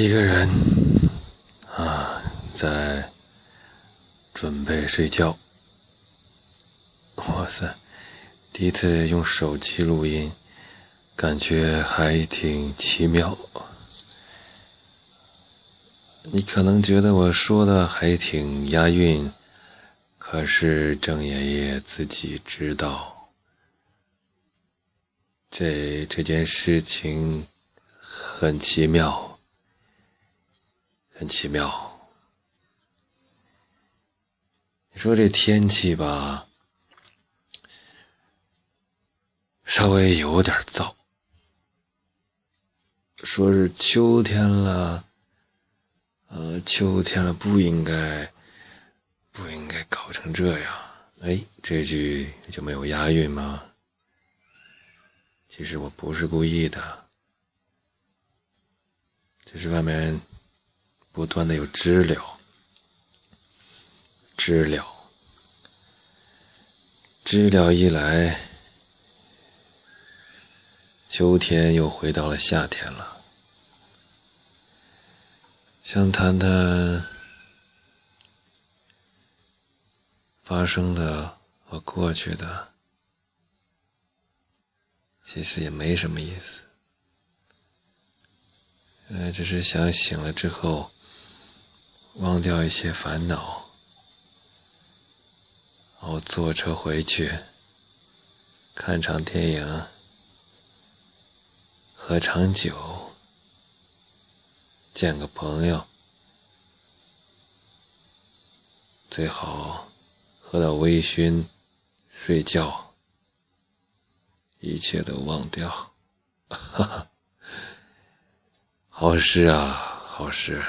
一个人啊，在准备睡觉。哇塞，第一次用手机录音，感觉还挺奇妙。你可能觉得我说的还挺押韵，可是郑爷爷自己知道，这这件事情很奇妙。很奇妙，你说这天气吧，稍微有点燥。说是秋天了，呃，秋天了不应该，不应该搞成这样。哎，这句就没有押韵吗？其实我不是故意的，这是外面。不断的有知了，知了，知了一来，秋天又回到了夏天了。想谈谈发生的和过去的，其实也没什么意思，呃，只是想醒了之后。忘掉一些烦恼，然后坐车回去，看场电影，喝场酒，见个朋友，最好喝到微醺，睡觉，一切都忘掉，哈哈，好事啊，好事。